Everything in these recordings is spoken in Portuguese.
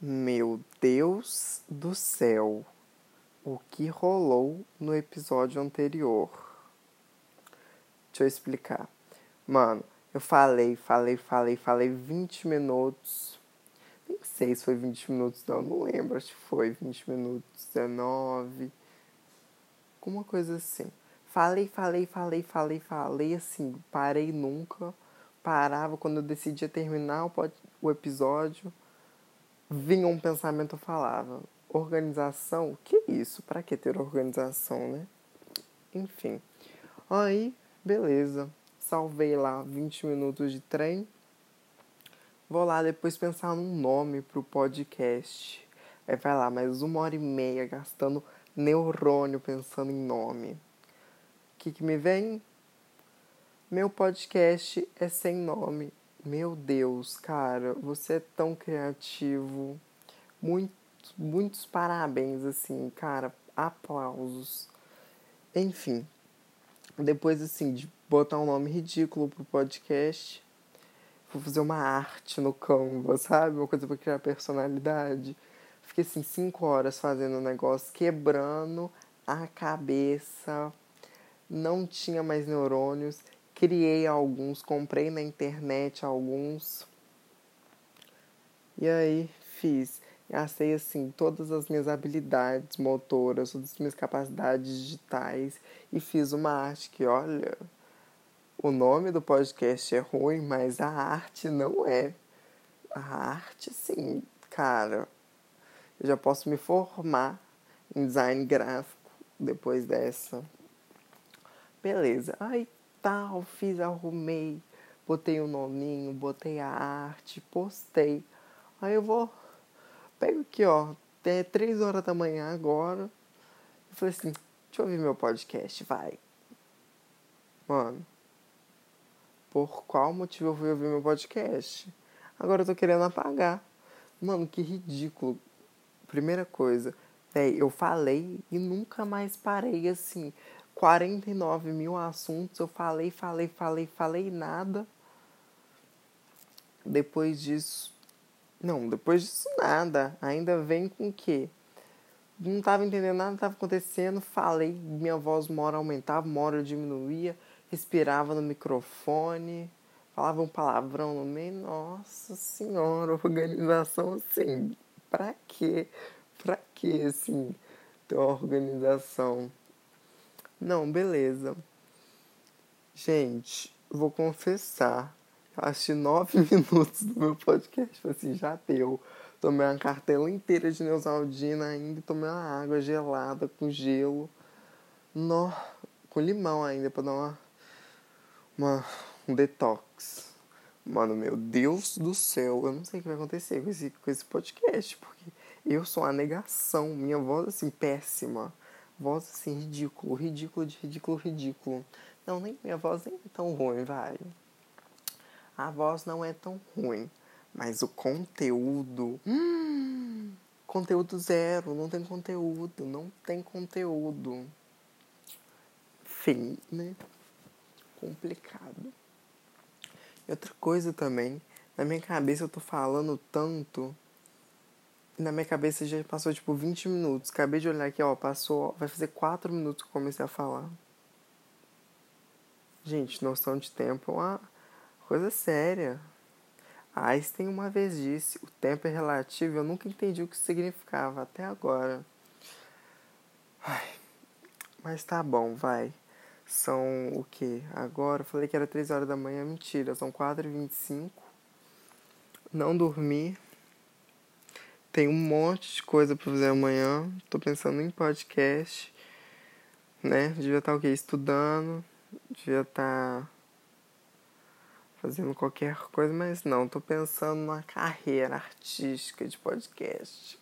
Meu Deus do céu, o que rolou no episódio anterior? Deixa eu explicar. Mano, eu falei, falei, falei, falei 20 minutos. Nem sei se foi 20 minutos, não, não lembro, acho que foi 20 minutos, 19. Alguma coisa assim. Falei, falei, falei, falei, falei, assim, parei nunca. Parava quando eu decidia terminar o, episódio vinha um pensamento eu falava, organização? Que isso? Para que ter organização, né? Enfim. Aí, beleza. Salvei lá 20 minutos de trem. Vou lá depois pensar num nome pro podcast. Aí vai lá, mais uma hora e meia gastando neurônio pensando em nome. O que, que me vem? Meu podcast é sem nome. Meu Deus, cara, você é tão criativo. Muito, muitos parabéns, assim, cara. Aplausos. Enfim, depois, assim, de botar um nome ridículo pro podcast, vou fazer uma arte no Canva, sabe? Uma coisa pra criar personalidade. Fiquei, assim, cinco horas fazendo o negócio, quebrando a cabeça. Não tinha mais neurônios criei alguns, comprei na internet alguns. E aí fiz. Gastei assim todas as minhas habilidades motoras, todas as minhas capacidades digitais e fiz uma arte que, olha, o nome do podcast é ruim, mas a arte não é. A arte, sim, cara. Eu já posso me formar em design gráfico depois dessa. Beleza. Aí tal, fiz, arrumei, botei o um nominho, botei a arte, postei. Aí eu vou, pego aqui, ó, é três horas da manhã agora. Eu falei assim, deixa eu ouvir meu podcast, vai. Mano, por qual motivo eu fui ouvir meu podcast? Agora eu tô querendo apagar. Mano, que ridículo. Primeira coisa, é, eu falei e nunca mais parei assim. 49 mil assuntos, eu falei, falei, falei, falei nada. Depois disso. Não, depois disso nada. Ainda vem com o quê? Não estava entendendo nada estava acontecendo. Falei, minha voz uma hora aumentava, uma hora diminuía. Respirava no microfone. Falava um palavrão no meio. Nossa senhora, organização assim. Pra quê? Pra quê, assim, ter uma organização? Não, beleza. Gente, vou confessar. Assisti nove minutos do meu podcast. Assim, já deu. Tomei uma cartela inteira de Neusaldina ainda tomei uma água gelada com gelo. No, com limão ainda pra dar uma, uma, um detox. Mano, meu Deus do céu, eu não sei o que vai acontecer com esse, com esse podcast, porque eu sou a negação, minha voz assim, péssima voz assim, ridículo, ridículo de ridículo, ridículo. Não, nem minha voz nem é tão ruim, vai. A voz não é tão ruim, mas o conteúdo. Hum, conteúdo zero, não tem conteúdo, não tem conteúdo. Fim, né? Complicado. E outra coisa também, na minha cabeça eu tô falando tanto na minha cabeça já passou tipo 20 minutos. Acabei de olhar aqui, ó, passou, vai fazer 4 minutos que eu comecei a falar. Gente, noção de tempo é uma coisa séria. Einstein uma vez disse: o tempo é relativo. Eu nunca entendi o que significava até agora. Ai, mas tá bom, vai. São o que? Agora, eu falei que era 3 horas da manhã. Mentira, são 4h25. Não dormi. Tem um monte de coisa para fazer amanhã. Tô pensando em podcast, né? Devia estar tá, o quê? Estudando, devia estar tá fazendo qualquer coisa, mas não, tô pensando na carreira artística de podcast.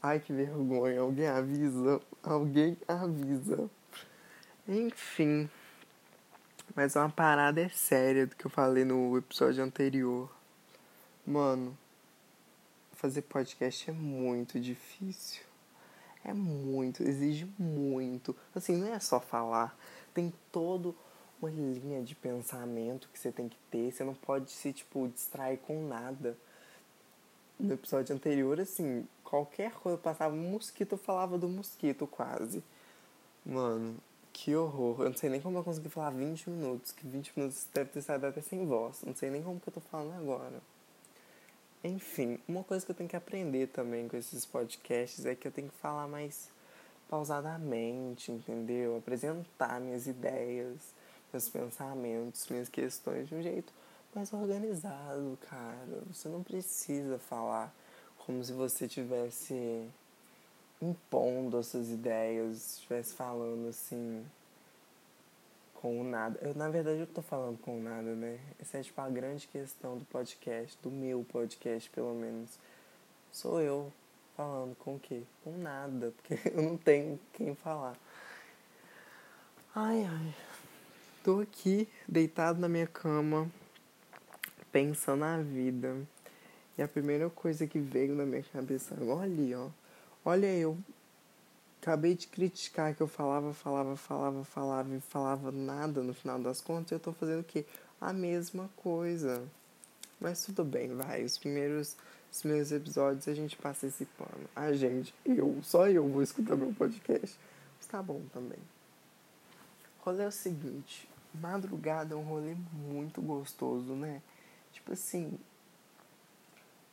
Ai, que vergonha. Alguém avisa. Alguém avisa. Enfim. Mas uma parada é séria do que eu falei no episódio anterior. Mano, fazer podcast é muito difícil. É muito, exige muito. Assim, não é só falar. Tem todo uma linha de pensamento que você tem que ter. Você não pode se, tipo, distrair com nada. no episódio anterior, assim, qualquer coisa passava um mosquito, eu falava do mosquito quase. Mano, que horror. Eu não sei nem como eu consegui falar 20 minutos, que 20 minutos deve ter saído até sem voz. Não sei nem como que eu tô falando agora. Enfim, uma coisa que eu tenho que aprender também com esses podcasts é que eu tenho que falar mais pausadamente, entendeu? Apresentar minhas ideias, meus pensamentos, minhas questões de um jeito mais organizado, cara. Você não precisa falar como se você tivesse impondo as suas ideias, estivesse falando assim com o nada. Eu, na verdade, eu tô falando com o nada, né? Essa é tipo a grande questão do podcast, do meu podcast, pelo menos. Sou eu falando com o quê? Com nada, porque eu não tenho quem falar. Ai, ai. Tô aqui deitado na minha cama, pensando na vida. E a primeira coisa que veio na minha cabeça, olha ali, ó. Olha eu. Acabei de criticar que eu falava, falava, falava, falava e falava nada no final das contas. Eu tô fazendo o quê? A mesma coisa. Mas tudo bem, vai. Os primeiros, os primeiros episódios a gente passa esse pano. A gente, eu, só eu vou escutar meu podcast. Mas tá bom também. O rolê é o seguinte: madrugada é um rolê muito gostoso, né? Tipo assim,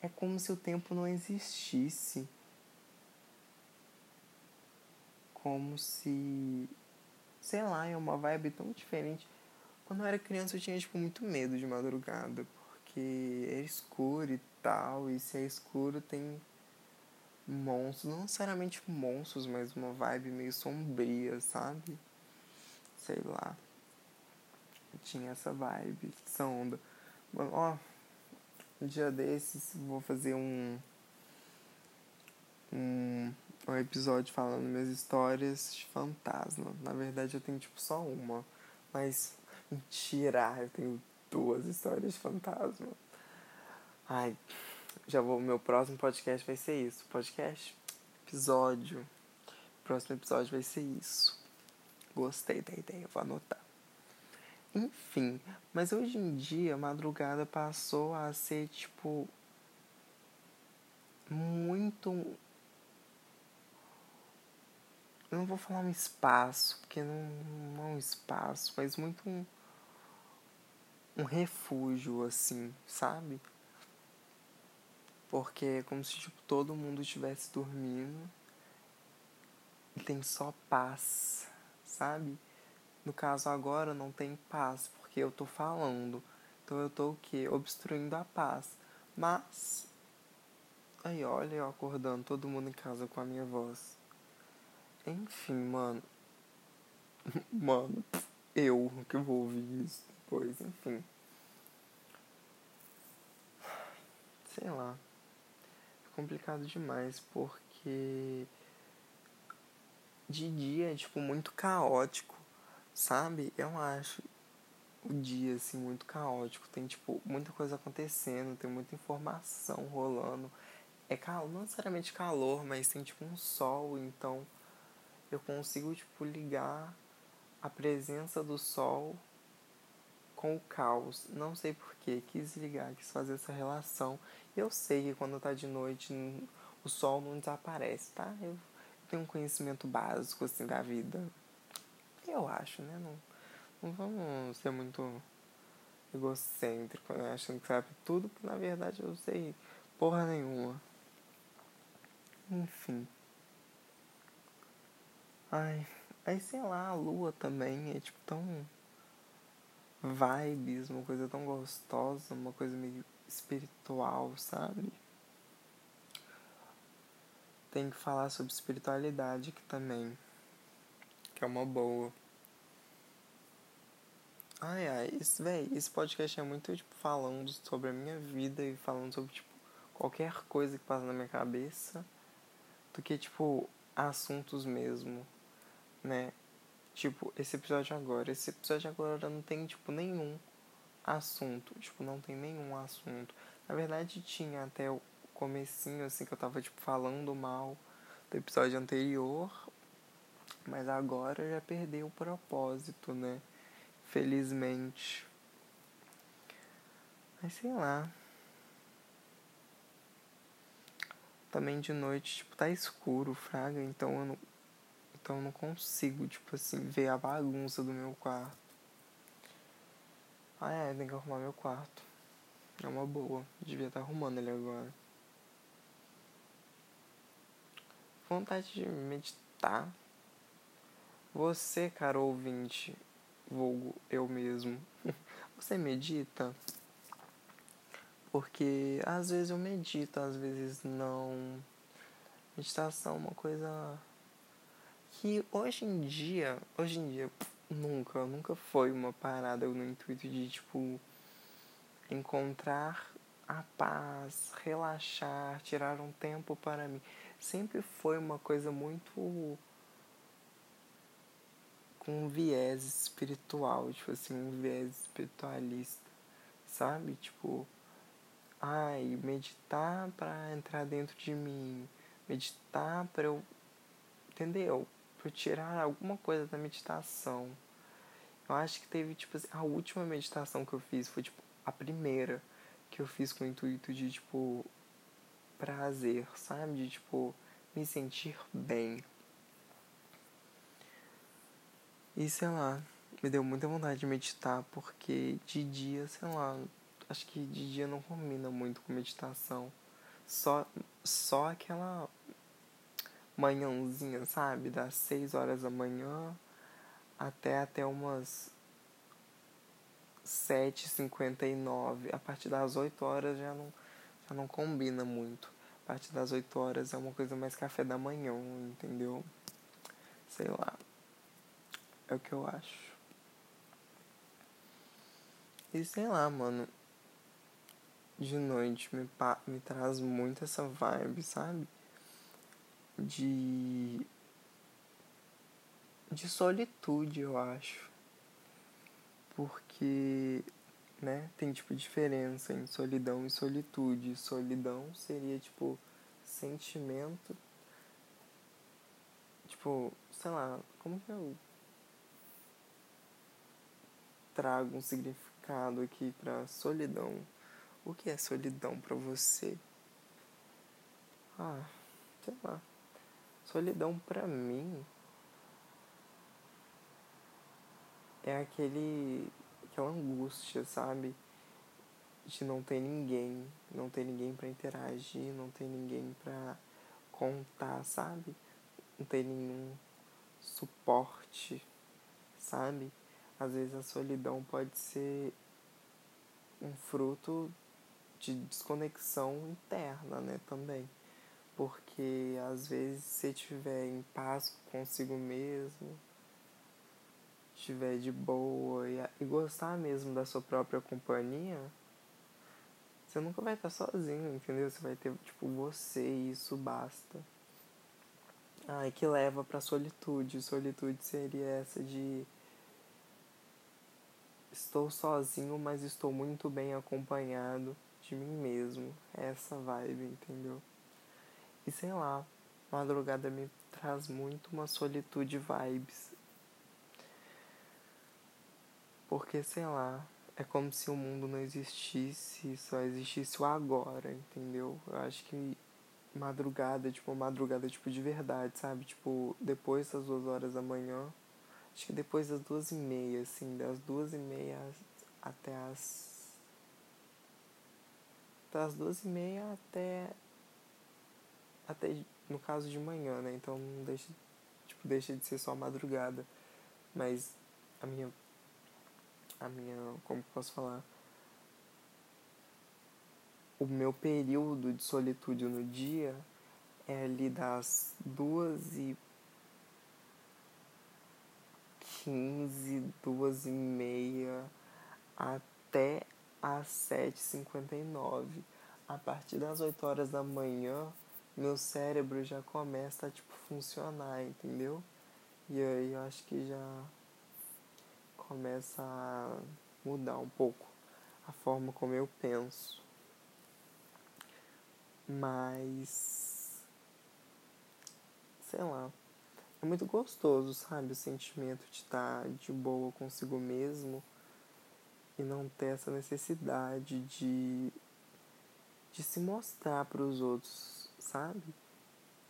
é como se o tempo não existisse. Como se. Sei lá, é uma vibe tão diferente. Quando eu era criança eu tinha, tipo, muito medo de madrugada. Porque é escuro e tal. E se é escuro tem monstros. Não necessariamente monstros, mas uma vibe meio sombria, sabe? Sei lá. Tinha essa vibe, essa onda. Mano, ó, um dia desses vou fazer um, um, um episódio falando minhas histórias de fantasma. Na verdade eu tenho tipo só uma. Mas mentira, eu tenho duas histórias de fantasma. Ai, já vou. Meu próximo podcast vai ser isso. Podcast? Episódio. Próximo episódio vai ser isso. Gostei da ideia, vou anotar. Enfim, mas hoje em dia madrugada passou a ser tipo muito eu não vou falar um espaço, porque não, não é um espaço, mas muito um, um refúgio, assim, sabe? Porque é como se tipo, todo mundo estivesse dormindo e tem só paz, sabe? No caso agora não tem paz, porque eu tô falando. Então eu tô o quê? Obstruindo a paz. Mas. Aí olha eu acordando todo mundo em casa com a minha voz. Enfim, mano. mano, eu que vou ouvir isso depois, enfim. Sei lá. É complicado demais porque de dia é tipo muito caótico sabe? Eu acho o dia assim muito caótico, tem tipo muita coisa acontecendo, tem muita informação rolando. É calor, não necessariamente calor, mas tem tipo um sol, então eu consigo tipo ligar a presença do sol com o caos. Não sei porquê, quis ligar, quis fazer essa relação. Eu sei que quando tá de noite o sol não desaparece, tá? Eu tenho um conhecimento básico assim da vida. Eu acho, né? Não, não vamos ser muito egocêntrico, né? Achando que sabe tudo, porque na verdade eu sei porra nenhuma. Enfim. Ai, aí sei lá, a lua também é tipo tão vibes, uma coisa tão gostosa, uma coisa meio espiritual, sabe? Tem que falar sobre espiritualidade aqui também que é uma boa. Ai, ai, esse, véi, esse podcast é muito, tipo, falando sobre a minha vida e falando sobre, tipo, qualquer coisa que passa na minha cabeça do que, tipo, assuntos mesmo, né? Tipo, esse episódio agora, esse episódio agora não tem, tipo, nenhum assunto, tipo, não tem nenhum assunto. Na verdade, tinha até o comecinho, assim, que eu tava, tipo, falando mal do episódio anterior, mas agora já perdeu o propósito, né? Felizmente. Mas sei lá. também de noite, tipo, tá escuro, fraga, então eu não, então eu não consigo, tipo assim, ver a bagunça do meu quarto. Ah é, tem que arrumar meu quarto. É uma boa. Devia estar tá arrumando ele agora. Vontade de meditar. Você, cara ouvinte, vulgo eu mesmo, você medita? Porque às vezes eu medito, às vezes não. Meditação é uma coisa que hoje em dia, hoje em dia, nunca, nunca foi uma parada no intuito de tipo encontrar a paz, relaxar, tirar um tempo para mim. Sempre foi uma coisa muito com um viés espiritual, tipo assim, um viés espiritualista, sabe? Tipo, ai, meditar para entrar dentro de mim, meditar para eu, entendeu? Para tirar alguma coisa da meditação. Eu acho que teve, tipo assim, a última meditação que eu fiz foi, tipo, a primeira que eu fiz com o intuito de, tipo, prazer, sabe? De, tipo, me sentir bem. E sei lá, me deu muita vontade de meditar, porque de dia, sei lá, acho que de dia não combina muito com meditação. Só, só aquela manhãzinha, sabe? Das 6 horas da manhã até até umas 7h59. A partir das 8 horas já não, já não combina muito. A partir das 8 horas é uma coisa mais café da manhã, entendeu? Sei lá. É o que eu acho. E sei lá, mano. De noite me, me traz muito essa vibe, sabe? De. De solitude, eu acho porque né, tem tipo diferença em solidão e solitude. Solidão seria tipo sentimento, tipo, sei lá, como que eu trago um significado aqui para solidão? O que é solidão para você? Ah, sei lá. Solidão para mim é aquele aquela angústia, sabe? De não ter ninguém, não ter ninguém para interagir, não ter ninguém para contar, sabe? Não ter nenhum suporte, sabe? Às vezes a solidão pode ser um fruto de desconexão interna, né, também. Porque às vezes se estiver em paz consigo mesmo, estiver de boa e, e gostar mesmo da sua própria companhia, você nunca vai estar sozinho, entendeu? Você vai ter, tipo, você e isso basta. Ah, e que leva pra solitude. Solitude seria essa de. Estou sozinho, mas estou muito bem acompanhado de mim mesmo. Essa vibe, entendeu? E sei lá, madrugada me traz muito uma solitude vibes. Porque, sei lá, é como se o mundo não existisse, só existisse o agora, entendeu? Eu acho que madrugada, tipo, madrugada, tipo, de verdade, sabe? Tipo, depois das duas horas da manhã, acho que depois das duas e meia, assim, das duas e meia até as... Das duas e meia até... Até, no caso de manhã, né? Então, não deixa, tipo, deixa de ser só madrugada. Mas a minha a minha, como posso falar, o meu período de solitude no dia é ali das duas e quinze, duas e meia até às sete cinquenta e nove. A partir das oito horas da manhã, meu cérebro já começa a tipo funcionar, entendeu? E aí eu acho que já começa a mudar um pouco a forma como eu penso. Mas sei lá, é muito gostoso, sabe? O sentimento de estar de boa consigo mesmo e não ter essa necessidade de, de se mostrar para os outros sabe?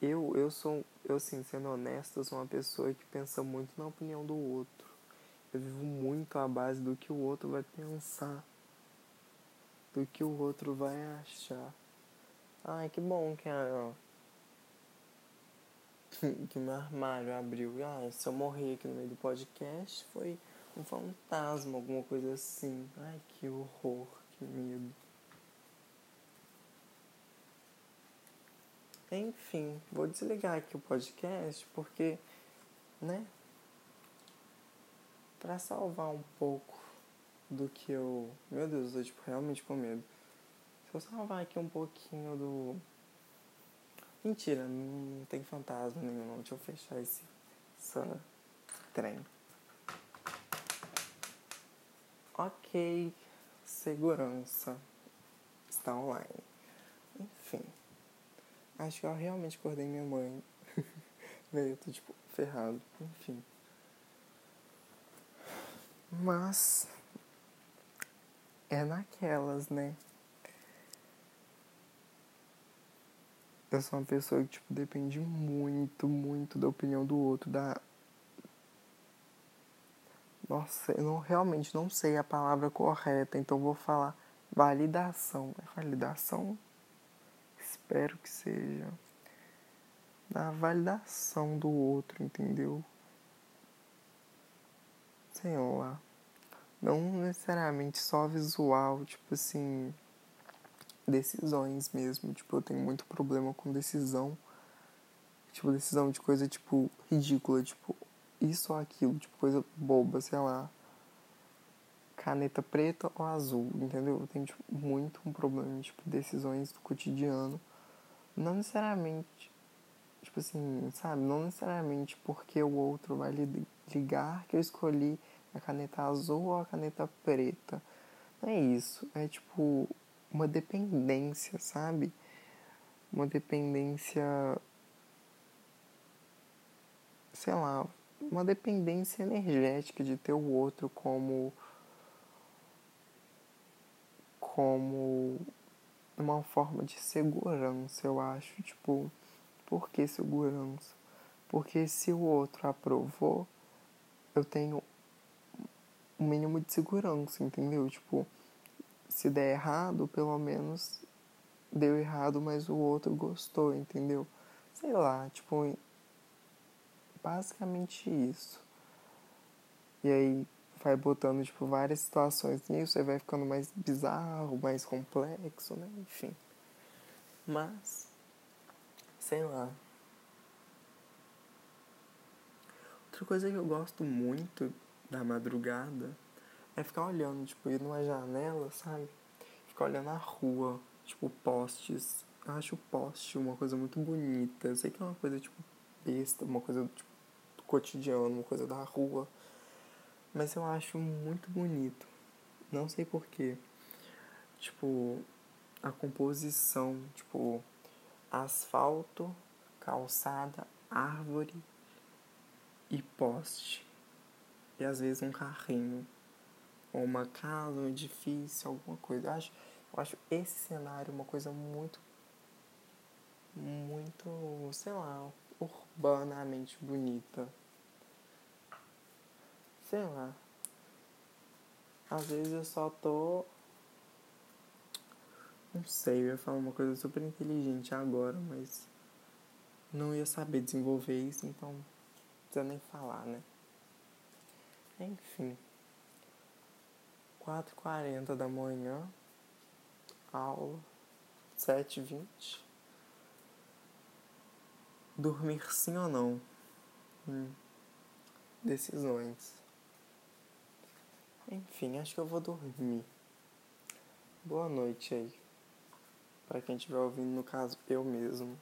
Eu, eu sou, eu assim, sendo honesto, eu sou uma pessoa que pensa muito na opinião do outro. Eu vivo muito à base do que o outro vai pensar, do que o outro vai achar. Ai, que bom que a, que meu armário abriu. Ah, se eu morrer aqui no meio do podcast, foi um fantasma, alguma coisa assim. Ai, que horror, que medo. Enfim, vou desligar aqui o podcast porque, né? Pra salvar um pouco do que eu. Meu Deus, eu tô tipo, realmente com medo. Se eu salvar aqui um pouquinho do. Mentira, não tem fantasma nenhum. Deixa eu fechar esse essa trem. Ok, segurança está online. Enfim. Acho que eu realmente acordei minha mãe. Velho, eu tô tipo ferrado. Enfim. Mas. É naquelas, né? Eu sou uma pessoa que, tipo, depende muito, muito da opinião do outro, da. Nossa, eu não, realmente não sei a palavra correta, então vou falar validação. É validação? Espero que seja da validação do outro, entendeu? Sei lá. Não necessariamente só visual, tipo assim, decisões mesmo. Tipo, eu tenho muito problema com decisão. Tipo, decisão de coisa, tipo, ridícula, tipo, isso ou aquilo, tipo, coisa boba, sei lá. Caneta preta ou azul, entendeu? Eu tenho tipo, muito um problema, tipo, decisões do cotidiano não necessariamente, tipo assim, sabe? Não necessariamente porque o outro vai ligar que eu escolhi a caneta azul ou a caneta preta. Não é isso. É tipo uma dependência, sabe? Uma dependência. Sei lá, uma dependência energética de ter o outro como. como uma forma de segurança, eu acho. Tipo, por que segurança? Porque se o outro aprovou, eu tenho um mínimo de segurança, entendeu? Tipo, se der errado, pelo menos deu errado, mas o outro gostou, entendeu? Sei lá, tipo, basicamente isso. E aí, vai botando, tipo, várias situações nisso, aí vai ficando mais bizarro, mais complexo, né? Enfim. Mas, sei lá. Outra coisa que eu gosto muito da madrugada é ficar olhando, tipo, ir numa janela, sabe? Ficar olhando a rua, tipo, postes. Eu acho poste uma coisa muito bonita. Eu sei que é uma coisa, tipo, besta, uma coisa, tipo, cotidiana, uma coisa da rua. Mas eu acho muito bonito. Não sei porquê. Tipo, a composição, tipo, asfalto, calçada, árvore e poste. E às vezes um carrinho. Ou uma casa, um edifício, alguma coisa. Eu acho, eu acho esse cenário uma coisa muito. Muito, sei lá, urbanamente bonita sei lá. Às vezes eu só tô. Não sei, eu ia falar uma coisa super inteligente agora, mas não ia saber desenvolver isso, então não precisa nem falar, né? Enfim. 4h40 da manhã, aula, 7h20. Dormir sim ou não? Hum. Decisões. Enfim, acho que eu vou dormir. Boa noite aí. Para quem estiver ouvindo, no caso, eu mesmo.